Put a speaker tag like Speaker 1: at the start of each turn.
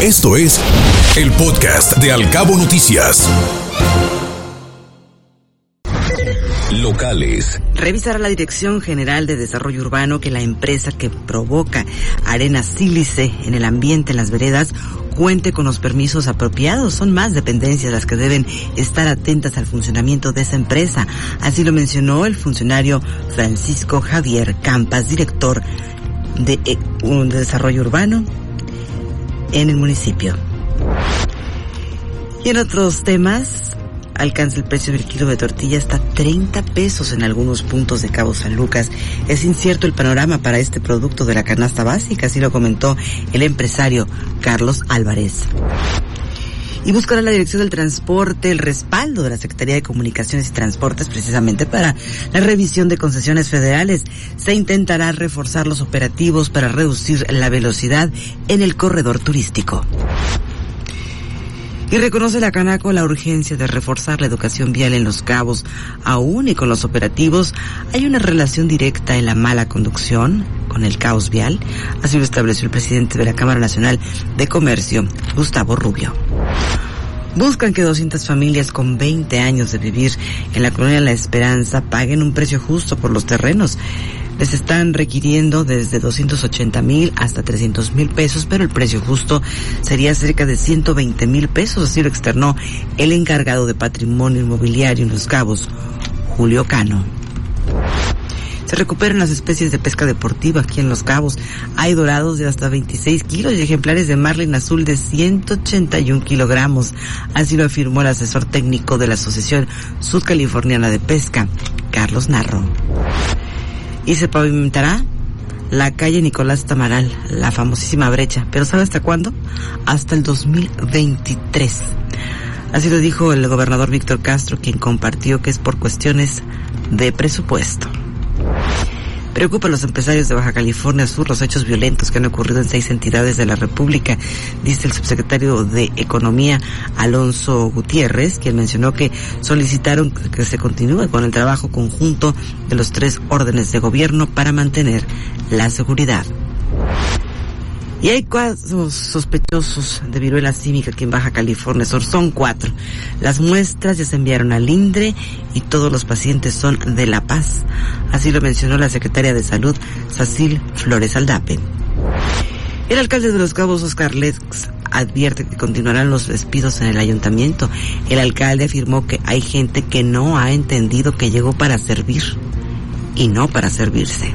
Speaker 1: Esto es el podcast de Alcabo Noticias. Locales.
Speaker 2: Revisará la Dirección General de Desarrollo Urbano que la empresa que provoca arena sílice en el ambiente en las veredas cuente con los permisos apropiados. Son más dependencias las que deben estar atentas al funcionamiento de esa empresa. Así lo mencionó el funcionario Francisco Javier Campas, director de, eh, de Desarrollo Urbano en el municipio. Y en otros temas, alcanza el precio del kilo de tortilla hasta 30 pesos en algunos puntos de Cabo San Lucas. Es incierto el panorama para este producto de la canasta básica, así lo comentó el empresario Carlos Álvarez y buscará la Dirección del Transporte el respaldo de la Secretaría de Comunicaciones y Transportes precisamente para la revisión de concesiones federales. Se intentará reforzar los operativos para reducir la velocidad en el corredor turístico. Y reconoce la Canaco la urgencia de reforzar la educación vial en los cabos. Aún y con los operativos, hay una relación directa en la mala conducción con el caos vial. Así lo estableció el presidente de la Cámara Nacional de Comercio, Gustavo Rubio. Buscan que 200 familias con 20 años de vivir en la colonia La Esperanza paguen un precio justo por los terrenos. Les están requiriendo desde 280 mil hasta 300 mil pesos, pero el precio justo sería cerca de 120 mil pesos, así lo externó el encargado de patrimonio inmobiliario en Los Cabos, Julio Cano. Se recuperan las especies de pesca deportiva aquí en Los Cabos. Hay dorados de hasta 26 kilos y ejemplares de marlin azul de 181 kilogramos. Así lo afirmó el asesor técnico de la Asociación Sudcaliforniana de Pesca, Carlos Narro y se pavimentará la calle Nicolás Tamaral, la famosísima brecha. ¿Pero sabe hasta cuándo? Hasta el 2023. Así lo dijo el gobernador Víctor Castro, quien compartió que es por cuestiones de presupuesto. Preocupa a los empresarios de Baja California Sur los hechos violentos que han ocurrido en seis entidades de la República, dice el subsecretario de Economía Alonso Gutiérrez, quien mencionó que solicitaron que se continúe con el trabajo conjunto de los tres órdenes de gobierno para mantener la seguridad. Y hay cuatro sospechosos de viruela símica aquí en Baja California. Son cuatro. Las muestras ya se enviaron al INDRE y todos los pacientes son de La Paz. Así lo mencionó la secretaria de Salud, Sacil Flores Aldape. El alcalde de Los Cabos, Oscar Lex, advierte que continuarán los despidos en el ayuntamiento. El alcalde afirmó que hay gente que no ha entendido que llegó para servir y no para servirse.